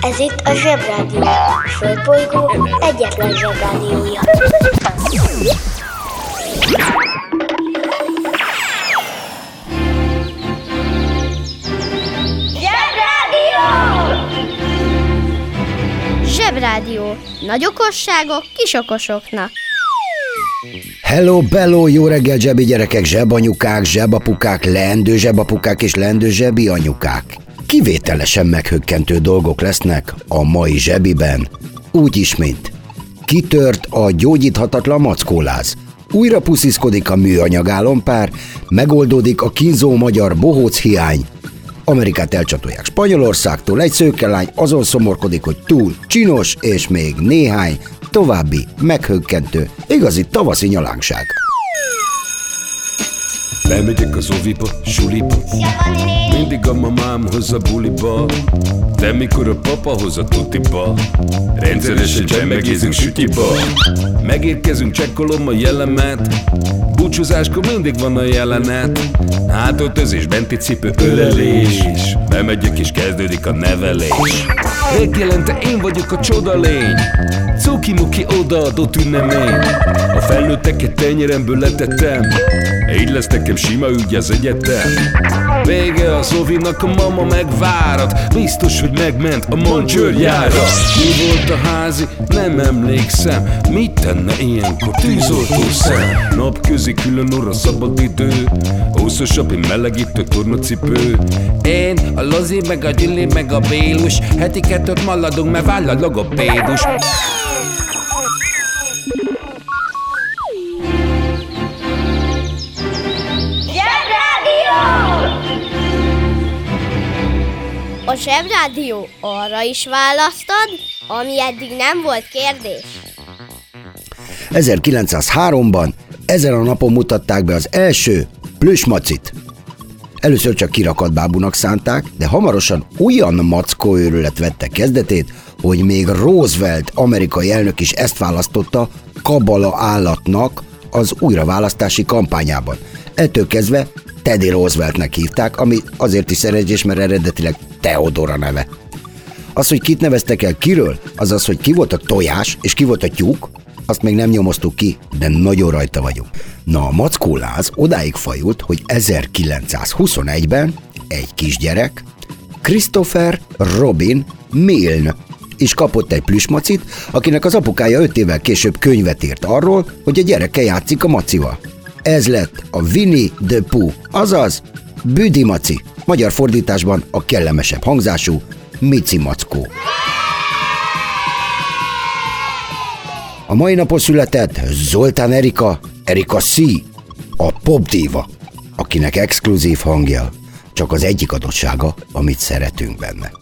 Ez itt a Zsebrádió. A Földbolygó egyetlen Zsebrádiója. Zsebrádió! Zsebrádió. Nagy okosságok kis okosoknak. Hello, bello, jó reggel zsebi gyerekek, zsebanyukák, zsebapukák, leendő zsebapukák és leendő zsebi anyukák. Kivételesen meghökkentő dolgok lesznek a mai zsebiben, úgy is, mint kitört a gyógyíthatatlan mackóláz, újra pusziszkodik a műanyag álompár, megoldódik a kínzó magyar bohóc hiány, Amerikát elcsatolják Spanyolországtól, egy szőkelány azon szomorkodik, hogy túl csinos, és még néhány további meghökkentő, igazi tavaszi nyalánkság. Bemegyek az oviba, suliba. Mindig a mamám hoz a buliba. De mikor a papa hoz a tutiba Rendszeresen csemmegézünk sütiba. Megérkezünk, csekkolom a jellemet. Búcsúzáskor mindig van a jelenet. Hátöltözés, benti cipő, ölelés. Bemegyek és kezdődik a nevelés. Reggelente én vagyok a csoda lény. Cuki-muki odaadott ünnemény. A felnőtteket tenyeremből letettem Így lesz nekem sima ügy az egyetem. Vége a Zovinak, a mama megvárat. Biztos, hogy megment a mancsőrjára Mi volt a házi? Nem emlékszem. Mit tenne ilyenkor tűzoltó szem? Napközi külön orra szabad idő. Húszosabb, én melegítő tornacipő. Én, a Lozi, meg a Gyüli, meg a Bélus. Heti kettőt maladunk, mert váll a logopédus A Zsebrádió arra is választad, ami eddig nem volt kérdés. 1903-ban ezen a napon mutatták be az első plüsmacit. Először csak kirakat bábunak szánták, de hamarosan olyan mackó őrület vette kezdetét, hogy még Roosevelt amerikai elnök is ezt választotta kabala állatnak az újraválasztási kampányában. Ettől kezdve Teddy Rooseveltnek hívták, ami azért is szerencsés, mert eredetileg Theodora neve. Az, hogy kit neveztek el kiről, az az, hogy ki volt a tojás és ki volt a tyúk, azt még nem nyomoztuk ki, de nagyon rajta vagyunk. Na, a mackóláz odáig fajult, hogy 1921-ben egy kisgyerek, Christopher Robin Milne is kapott egy plüsmacit, akinek az apukája öt évvel később könyvet írt arról, hogy a gyereke játszik a macival. Ez lett a Winnie the Pooh, azaz Büdi Maci, magyar fordításban a kellemesebb hangzású Mici Mackó. A mai napon született Zoltán Erika, Erika C, a popdíva, akinek exkluzív hangja csak az egyik adottsága, amit szeretünk benne.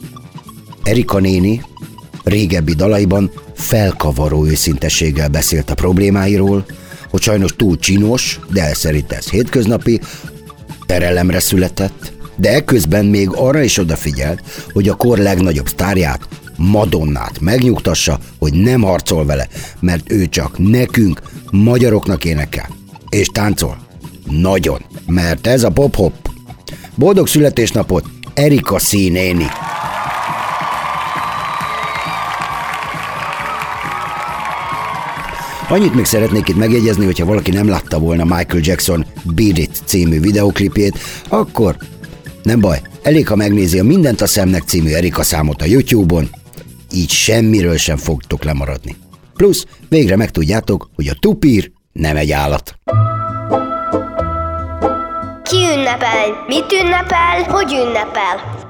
Erika néni régebbi dalaiban felkavaró őszintességgel beszélt a problémáiról, hogy sajnos túl csinos, de szerint ez hétköznapi, terelemre született, de ekközben még arra is odafigyelt, hogy a kor legnagyobb sztárját, Madonnát megnyugtassa, hogy nem harcol vele, mert ő csak nekünk, magyaroknak énekel. És táncol. Nagyon, mert ez a pop-hop. Boldog születésnapot, Erika színéni! Annyit még szeretnék itt megjegyezni, hogyha valaki nem látta volna Michael Jackson Beat It című videoklipjét, akkor nem baj, elég, ha megnézi a Mindent a szemnek című Erika számot a YouTube-on, így semmiről sem fogtok lemaradni. Plusz végre megtudjátok, hogy a tupír nem egy állat. Ki ünnepel? Mit ünnepel? Hogy ünnepel?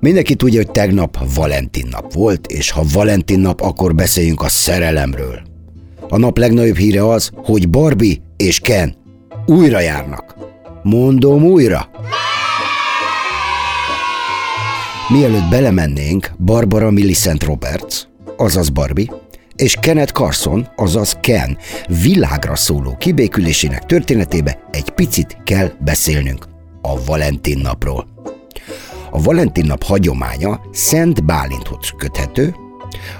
Mindenki tudja, hogy tegnap Valentin nap volt, és ha Valentin nap, akkor beszéljünk a szerelemről. A nap legnagyobb híre az, hogy Barbie és Ken újra járnak. Mondom újra. Mielőtt belemennénk, Barbara Millicent Roberts, azaz Barbie, és Kenneth Carson, azaz Ken világra szóló kibékülésének történetébe egy picit kell beszélnünk a Valentin napról. A Valentin nap hagyománya Szent Bálinthoz köthető,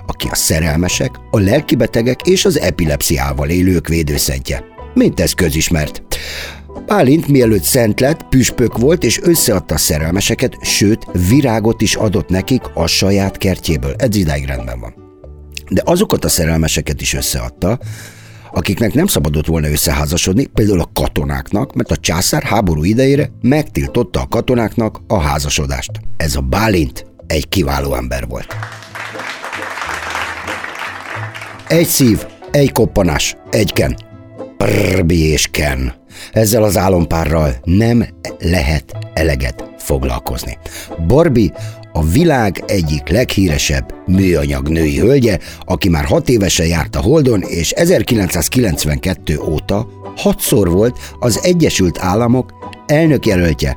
aki a szerelmesek, a lelkibetegek és az epilepsziával élők védőszentje. Mint ez közismert. Bálint mielőtt szent lett, püspök volt, és összeadta a szerelmeseket, sőt, virágot is adott nekik a saját kertjéből. Ez idáig rendben van. De azokat a szerelmeseket is összeadta, akiknek nem szabadott volna összeházasodni, például a katonáknak, mert a császár háború idejére megtiltotta a katonáknak a házasodást. Ez a Bálint egy kiváló ember volt. Egy szív, egy koppanás, egy ken. Brbi és ken. Ezzel az álompárral nem lehet eleget foglalkozni. Barbie a világ egyik leghíresebb műanyag női hölgye, aki már hat évesen járt a Holdon, és 1992 óta hatszor volt az Egyesült Államok elnökjelöltje.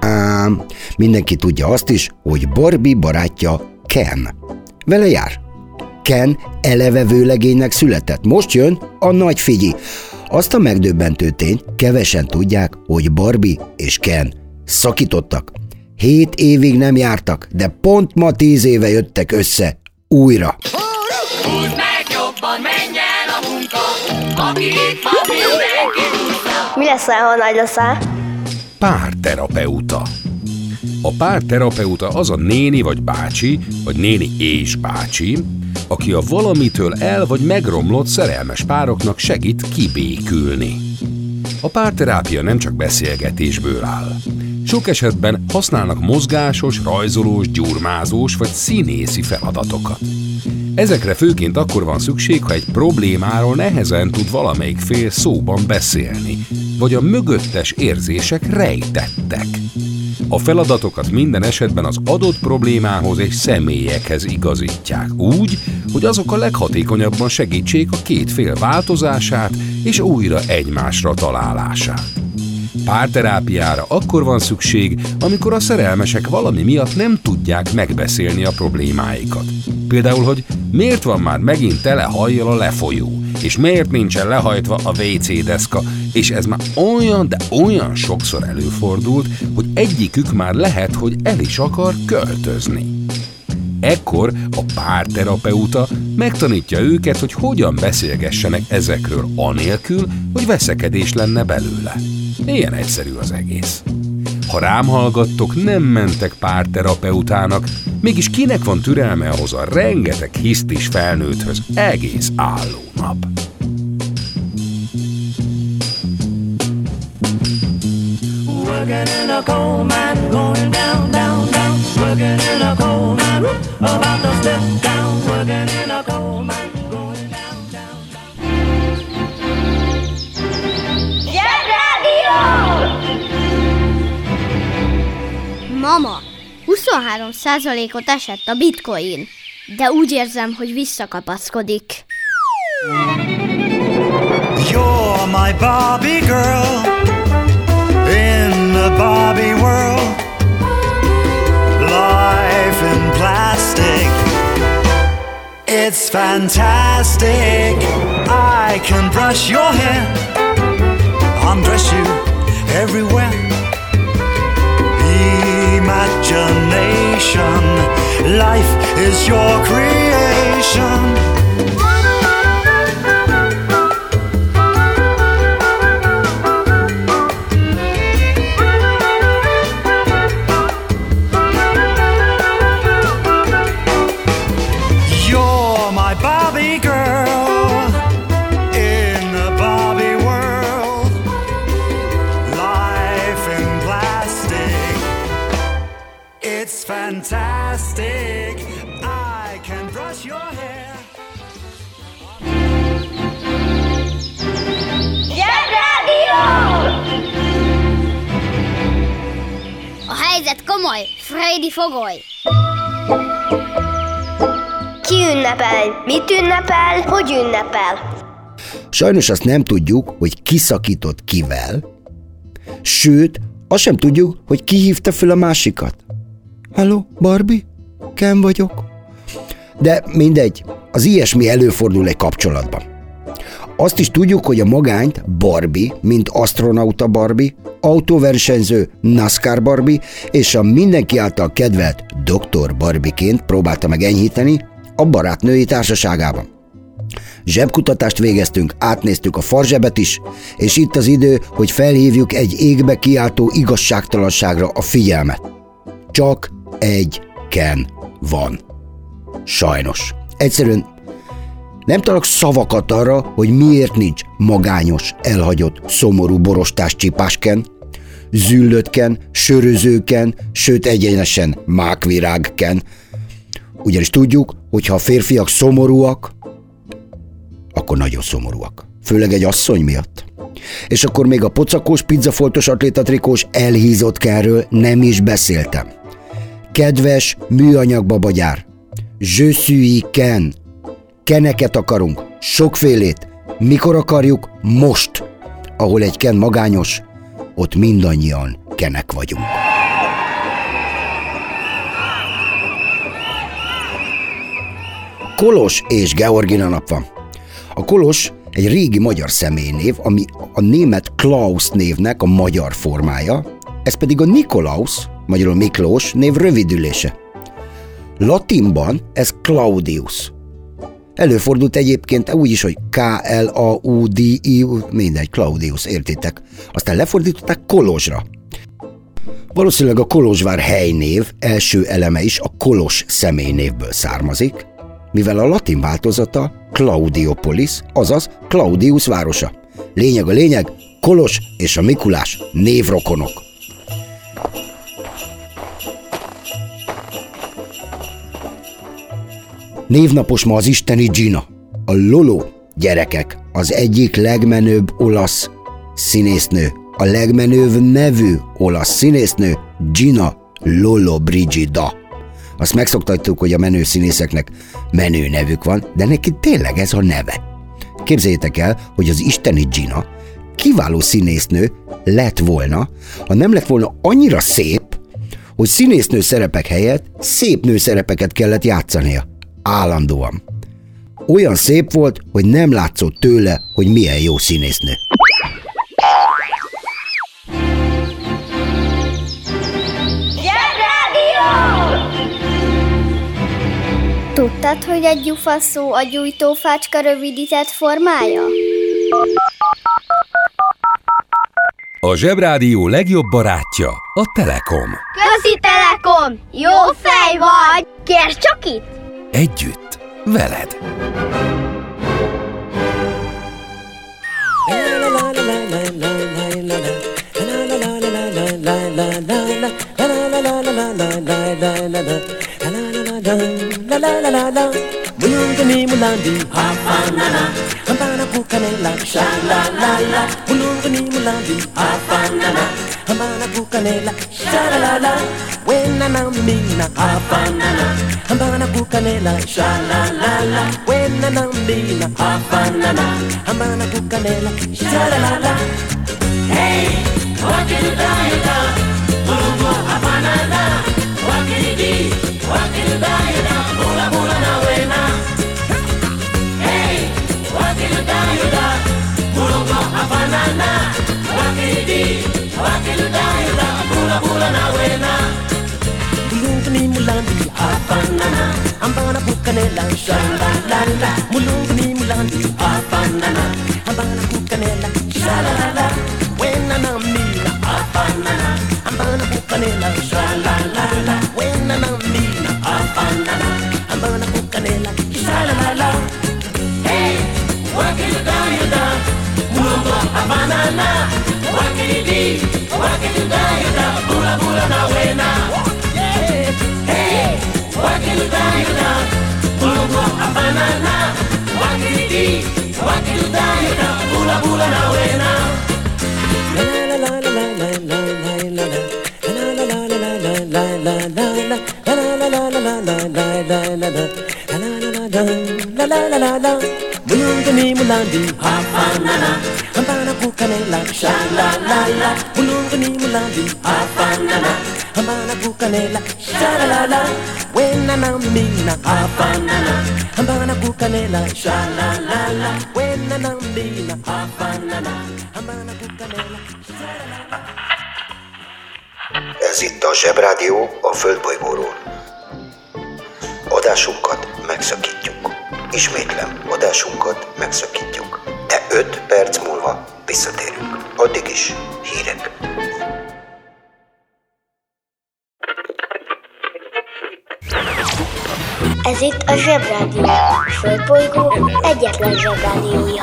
Ám mindenki tudja azt is, hogy Barbie barátja Ken. Vele jár. Ken eleve vőlegénynek született. Most jön a nagy figyi. Azt a megdöbbentő tény kevesen tudják, hogy Barbie és Ken szakítottak. Hét évig nem jártak, de pont ma tíz éve jöttek össze újra. Húzd meg jobban, menj el a munka, aki itt van, mindenki Mi lesz, ha nagy leszel? Párterapeuta. A párterapeuta az a néni vagy bácsi, vagy néni és bácsi, aki a valamitől el vagy megromlott szerelmes pároknak segít kibékülni. A párterápia nem csak beszélgetésből áll. Sok esetben használnak mozgásos, rajzolós, gyurmázós vagy színészi feladatokat. Ezekre főként akkor van szükség, ha egy problémáról nehezen tud valamelyik fél szóban beszélni, vagy a mögöttes érzések rejtettek. A feladatokat minden esetben az adott problémához és személyekhez igazítják úgy, hogy azok a leghatékonyabban segítsék a két fél változását és újra egymásra találását. Párterápiára akkor van szükség, amikor a szerelmesek valami miatt nem tudják megbeszélni a problémáikat. Például, hogy miért van már megint tele hajjal a lefolyó, és miért nincsen lehajtva a WC deszka, és ez már olyan, de olyan sokszor előfordult, hogy egyikük már lehet, hogy el is akar költözni. Ekkor a párterapeuta megtanítja őket, hogy hogyan beszélgessenek ezekről anélkül, hogy veszekedés lenne belőle. Ilyen egyszerű az egész. Ha rám hallgattok, nem mentek párterapeutának, mégis kinek van türelme ahhoz a rengeteg hisztis felnőtthöz egész álló nap? Working in a coal mine, going down, down, down. Working in a coal mine, about to step down. Working in a coal mine, going down, down, down. Mama, 23%-ot esett a bitcoin, de úgy érzem, hogy visszakapaszkodik. You're my Barbie girl in the Barbie world. Life in plastic, it's fantastic. I can brush your hair, undress you everywhere. Imagination, life is your creation. Ünnepel? Hogy ünnepel? Sajnos azt nem tudjuk, hogy ki szakított kivel, sőt, azt sem tudjuk, hogy ki hívta fel a másikat. Hello, Barbie? Ken vagyok. De mindegy, az ilyesmi előfordul egy kapcsolatban. Azt is tudjuk, hogy a magányt Barbie, mint astronauta Barbie, autóversenyző NASCAR Barbie és a mindenki által kedvelt Dr. Barbieként próbálta meg enyhíteni a barátnői társaságában. Zsebkutatást végeztünk, átnéztük a farzsebet is, és itt az idő, hogy felhívjuk egy égbe kiáltó igazságtalanságra a figyelmet. Csak egy Ken van. Sajnos. Egyszerűen nem találok szavakat arra, hogy miért nincs magányos, elhagyott, szomorú borostás csipásken, züllöttken, sörözőken, sőt egyenesen mákvirágken. Ugyanis tudjuk, hogy ha a férfiak szomorúak, akkor nagyon szomorúak. Főleg egy asszony miatt. És akkor még a pocakós, pizzafoltos atlétatrikós elhízott kerről nem is beszéltem. Kedves műanyag babagyár, suis Ken. Keneket akarunk, sokfélét. Mikor akarjuk? Most. Ahol egy Ken magányos, ott mindannyian Kenek vagyunk. Kolos és Georgina nap van. A Kolos egy régi magyar személynév, ami a német Klaus névnek a magyar formája, ez pedig a Nikolaus, magyarul Miklós név rövidülése. Latinban ez Claudius. Előfordult egyébként úgy is, hogy K-L-A-U-D-I, mindegy, Claudius, értitek. Aztán lefordították Kolozsra. Valószínűleg a Kolozsvár helynév első eleme is a Kolos személynévből származik, mivel a latin változata Claudiopolis, azaz Claudius városa. Lényeg a lényeg, Kolos és a Mikulás névrokonok. Névnapos ma az isteni Gina. A Lolo gyerekek, az egyik legmenőbb olasz színésznő, a legmenőbb nevű olasz színésznő Gina Lolo Brigida. Azt megszoktattuk, hogy a menő színészeknek menő nevük van, de neki tényleg ez a neve. Képzeljétek el, hogy az isteni Gina kiváló színésznő lett volna, ha nem lett volna annyira szép, hogy színésznő szerepek helyett szép nő szerepeket kellett játszania. Állandóan. Olyan szép volt, hogy nem látszott tőle, hogy milyen jó színésznő. Tudtad, hogy egy gyufaszó a gyújtófácska rövidített formája? A Zsebrádió legjobb barátja a Telekom. Közi Telekom! Jó fej vagy! Kérd csak itt! Együtt, veled. Mulungani mulandi hafanana Hambana kukanela sha la la la Mulungani mulandi hafanana Hambana kukanela sha la la la Wena na mina hafanana Hambana kukanela sha la la la Wena na mina hafanana Hambana kukanela sha la la la Hey, wakiludayada Mulungu hafanana Wakilidi, kukanela shala la la. Mulungu ni mulandu tu afanana ambana kukanela shala la la wena na mina afanana ambana kukanela shala la la wena na mina afanana ambana kukanela shala la la hey wakili da yuda mulungu afanana wakili di wakili da yuda bula bula na wena. Hey, hey, hey, hey, hey, hey, hey, hey, بي وكلتاينا بولا بولا ناوينا Mulungani mulandi Hafanana Hambana kukanela Sha la la la Mulungani mulandi Hafanana Hambana kukanela Sha la la la na mina hafanana Hambana kukanela shalalala Wena na mina hafanana Hambana kukanela Ez itt a Zsebrádió a Földbolygóról. Adásunkat megszakítjuk. Ismétlem, adásunkat megszakítjuk. De 5 perc múlva visszatérünk. Addig is hírek. Ez itt a Zsebrádió. A Földbolygó egyetlen Zsebrádiója.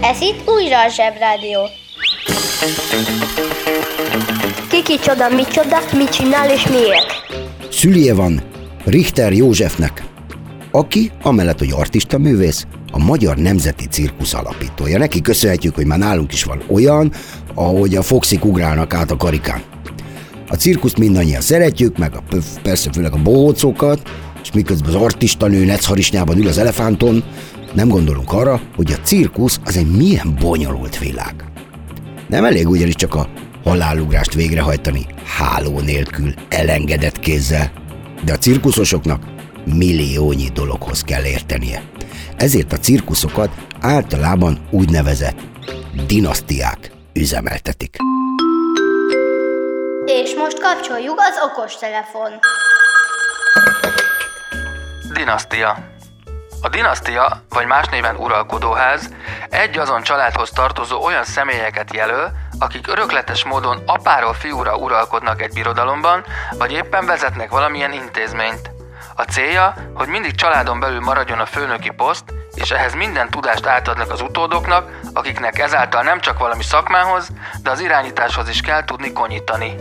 Ez itt újra a Zsebrádió. Kiki csoda, micsoda, mit csinál és miért? Szülje van Richter Józsefnek, aki, amellett, hogy artista művész, a Magyar Nemzeti Cirkusz alapítója. Neki köszönhetjük, hogy már nálunk is van olyan, ahogy a foxik ugrálnak át a karikán. A cirkuszt mindannyian szeretjük, meg a, persze főleg a bohócokat, és miközben az artista nő necharisnyában ül az elefánton, nem gondolunk arra, hogy a cirkusz az egy milyen bonyolult világ. Nem elég ugyanis csak a halálugrást végrehajtani háló nélkül, elengedett kézzel, de a cirkuszosoknak milliónyi dologhoz kell értenie. Ezért a cirkuszokat általában úgynevezett dinasztiák üzemeltetik. És most kapcsoljuk az okostelefon. Dinasztia A dinasztia, vagy más néven uralkodóház, egy azon családhoz tartozó olyan személyeket jelöl, akik örökletes módon apáról fiúra uralkodnak egy birodalomban, vagy éppen vezetnek valamilyen intézményt. A célja, hogy mindig családon belül maradjon a főnöki poszt, és ehhez minden tudást átadnak az utódoknak, akiknek ezáltal nem csak valami szakmához, de az irányításhoz is kell tudni konyítani.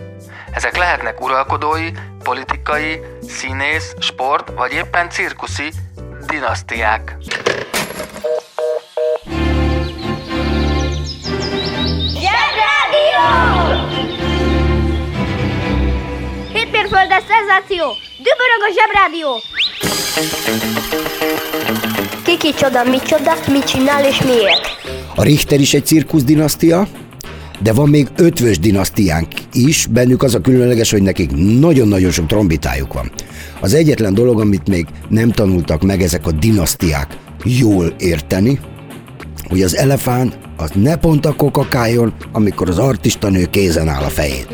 Ezek lehetnek uralkodói, politikai, színész, sport vagy éppen cirkuszi dinasztiák. Hétmérföldes szenzáció! Dübörög a Zsebrádió! Kiki csoda, micsoda, mit csinál és miért? A Richter is egy cirkusz dinasztia, de van még ötvös dinasztiánk is, bennük az a különleges, hogy nekik nagyon-nagyon sok trombitájuk van. Az egyetlen dolog, amit még nem tanultak meg ezek a dinasztiák jól érteni, hogy az elefánt az ne pont akkor kakáljon, amikor az artista nő kézen áll a fején.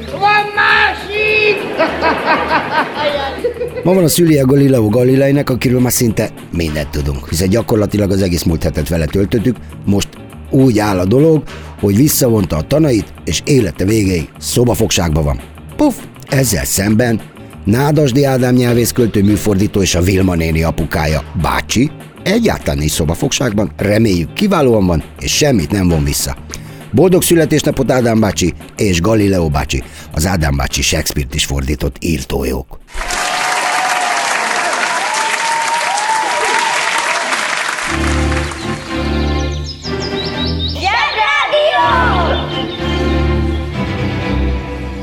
Ma van a szülie Galileo Galileinek, akiről már szinte mindent tudunk, hiszen gyakorlatilag az egész múlt hetet vele töltöttük, most úgy áll a dolog, hogy visszavonta a tanait, és élete végéig szobafogságban van. Puff! Ezzel szemben Nádasdi Ádám nyelvészköltő műfordító és a Vilma néni apukája, bácsi, egyáltalán nincs szobafogságban, reméljük kiválóan van, és semmit nem von vissza. Boldog születésnapot Ádám bácsi és Galileo bácsi, az Ádám bácsi Shakespeare-t is fordított írtójók.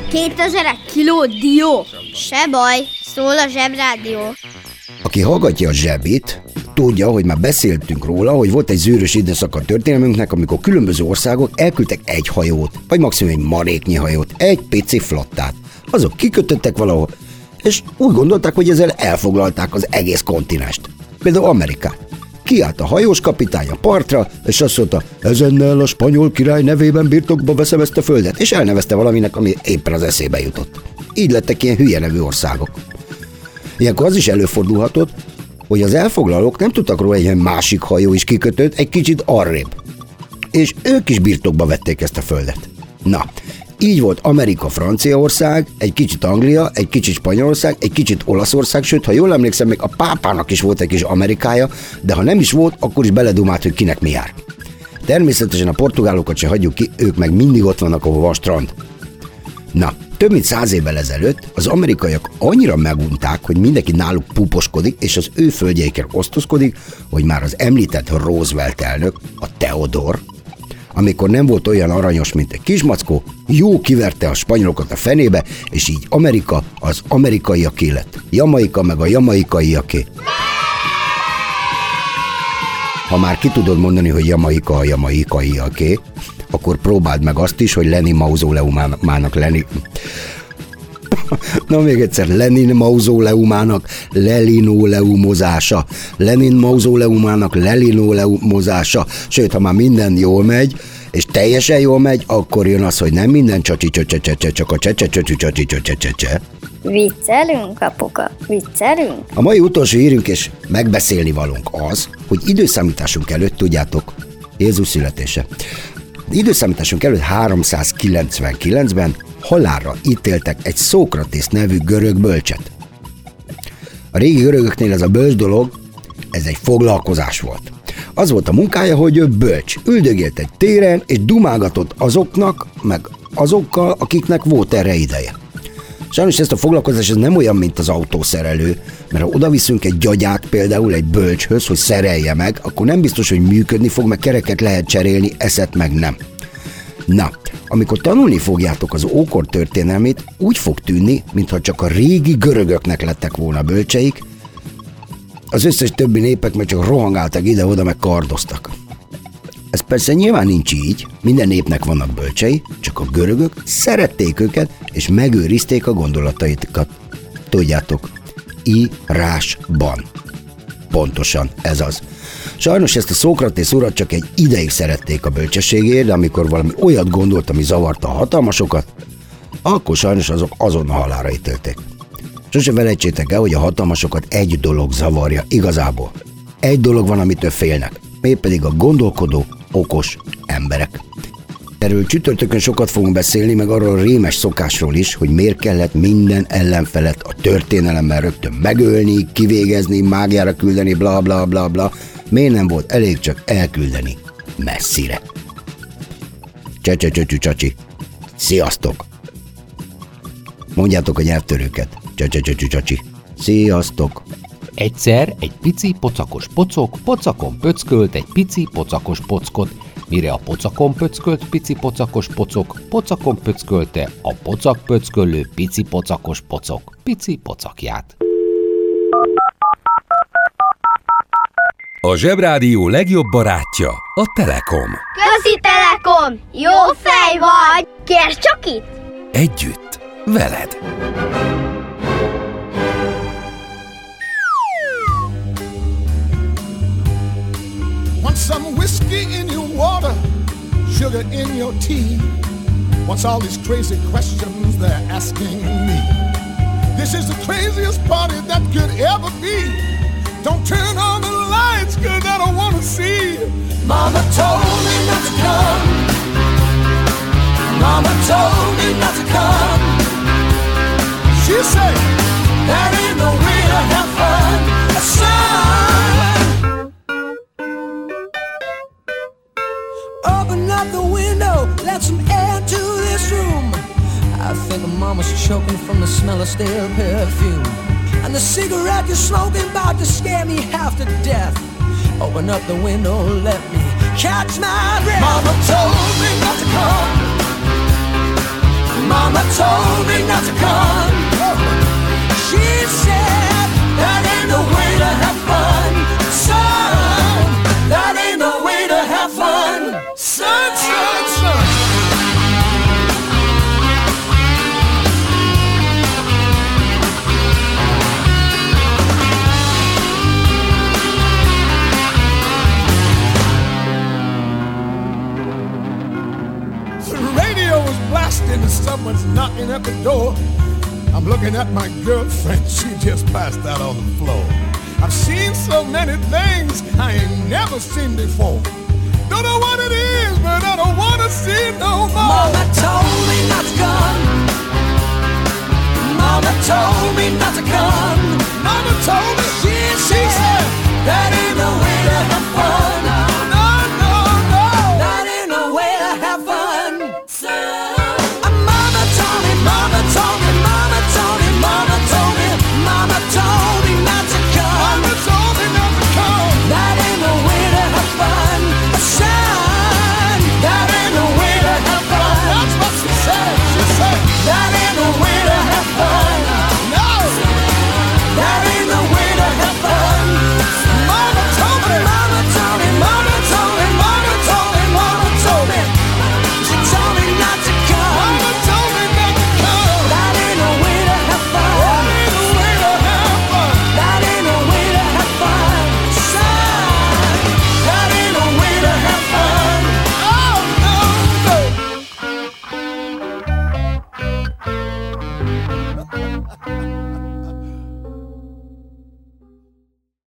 Kétezerek kiló dió! Se baj, szól a Zsebrádió. Aki hallgatja a zsebit, tudja, hogy már beszéltünk róla, hogy volt egy zűrös időszak a történelmünknek, amikor különböző országok elküldtek egy hajót, vagy maximum egy maréknyi hajót, egy pici flottát. Azok kikötöttek valahol, és úgy gondolták, hogy ezzel elfoglalták az egész kontinest. Például Amerikát. Kiállt a hajós kapitány a partra, és azt mondta, ezennel a spanyol király nevében birtokba veszem ezt a földet, és elnevezte valaminek, ami éppen az eszébe jutott. Így lettek ilyen hülye nevű országok. Ilyenkor az is előfordulhatott, hogy az elfoglalók nem tudtak róla, hogy egy másik hajó is kikötött egy kicsit arrébb. És ők is birtokba vették ezt a földet. Na, így volt Amerika, Franciaország, egy kicsit Anglia, egy kicsit Spanyolország, egy kicsit Olaszország, sőt, ha jól emlékszem, még a pápának is volt egy kis Amerikája, de ha nem is volt, akkor is beledumált, hogy kinek mi jár. Természetesen a portugálokat se hagyjuk ki, ők meg mindig ott vannak, ahol van strand. Na, több mint száz évvel ezelőtt az amerikaiak annyira megunták, hogy mindenki náluk puposkodik, és az ő földjeiken osztozkodik, hogy már az említett Roosevelt elnök, a Theodor, amikor nem volt olyan aranyos, mint egy kismackó, jó kiverte a spanyolokat a fenébe, és így Amerika az amerikaiaké lett. Jamaika meg a jamaikaiaké. Ha már ki tudod mondani, hogy Jamaika a jamaikaiaké, akkor próbáld meg azt is, hogy Lenny mauzóleumának Lenny... Na még egyszer, Lenin mauzóleumának lelinóleumozása. Lenin mauzóleumának lelinóleumozása. Sőt, ha már minden jól megy, és teljesen jól megy, akkor jön az, hogy nem minden csacsi csak a csacsi csacsi Viccelünk, apuka, viccelünk? A mai utolsó hírünk és megbeszélni valunk az, hogy időszámításunk előtt, tudjátok, Jézus születése. Időszámításunk előtt 399-ben halálra ítéltek egy Szókratész nevű görög bölcset. A régi görögöknél ez a bölcs dolog, ez egy foglalkozás volt. Az volt a munkája, hogy ő bölcs. Üldögélt egy téren, és dumálgatott azoknak, meg azokkal, akiknek volt erre ideje. Sajnos ezt a foglalkozás ez nem olyan, mint az autószerelő, mert ha oda viszünk egy gyagyát például egy bölcshöz, hogy szerelje meg, akkor nem biztos, hogy működni fog, mert kereket lehet cserélni, eszet meg nem. Na, amikor tanulni fogjátok az ókor történelmét, úgy fog tűnni, mintha csak a régi görögöknek lettek volna bölcseik, az összes többi népek meg csak rohangáltak ide-oda, meg kardoztak. Ez persze nyilván nincs így, minden népnek vannak bölcsei, csak a görögök szerették őket, és megőrizték a gondolataitokat. Tudjátok, írásban. Pontosan, ez az. Sajnos ezt a Szókratész urat csak egy ideig szerették a bölcsességért, de amikor valami olyat gondolt, ami zavarta a hatalmasokat, akkor sajnos azok azon a halára ítélték. Sose felejtsétek el, hogy a hatalmasokat egy dolog zavarja igazából. Egy dolog van, amitől félnek, mégpedig a gondolkodó, okos emberek. Erről csütörtökön sokat fogunk beszélni, meg arról a rémes szokásról is, hogy miért kellett minden ellenfelet a történelemmel rögtön megölni, kivégezni, mágiára küldeni, bla bla bla bla. Miért nem volt elég csak elküldeni messzire? Csacsi, csacsi. Sziasztok! Mondjátok a nyelvtörőket. Csacsi, csacsi. Sziasztok! Egyszer egy pici pocakos pocok pocakon pöckölt egy pici pocakos pockot, mire a pocakon pöckölt pici pocakos pocok pocakon pöckölte a pocak pöckölő pici pocakos pocok pici pocakját. A Zsebrádió legjobb barátja a Telekom. Közi Telekom! Jó fej vagy! Kérd csak itt! Együtt, veled. Some whiskey in your water, sugar in your tea. What's all these crazy questions they're asking me? This is the craziest party that could ever be. Don't turn on the lights, cause I don't wanna see. Mama told me not to come. Mama told me not to come. Stale perfume. And the cigarette you're smoking about to scare me half to death. Open up the window, let me catch my breath. Mama told me not to come. Mama told me not to come. She said that ain't no way to have fun, son. knocking at the door. I'm looking at my girlfriend, she just passed out on the floor. I've seen so many things I ain't never seen before. Don't know what it is, but I don't wanna see no more. Mama told me not to come. Mama told me not to come. Mama told me she, she said that ain't the way to have fun.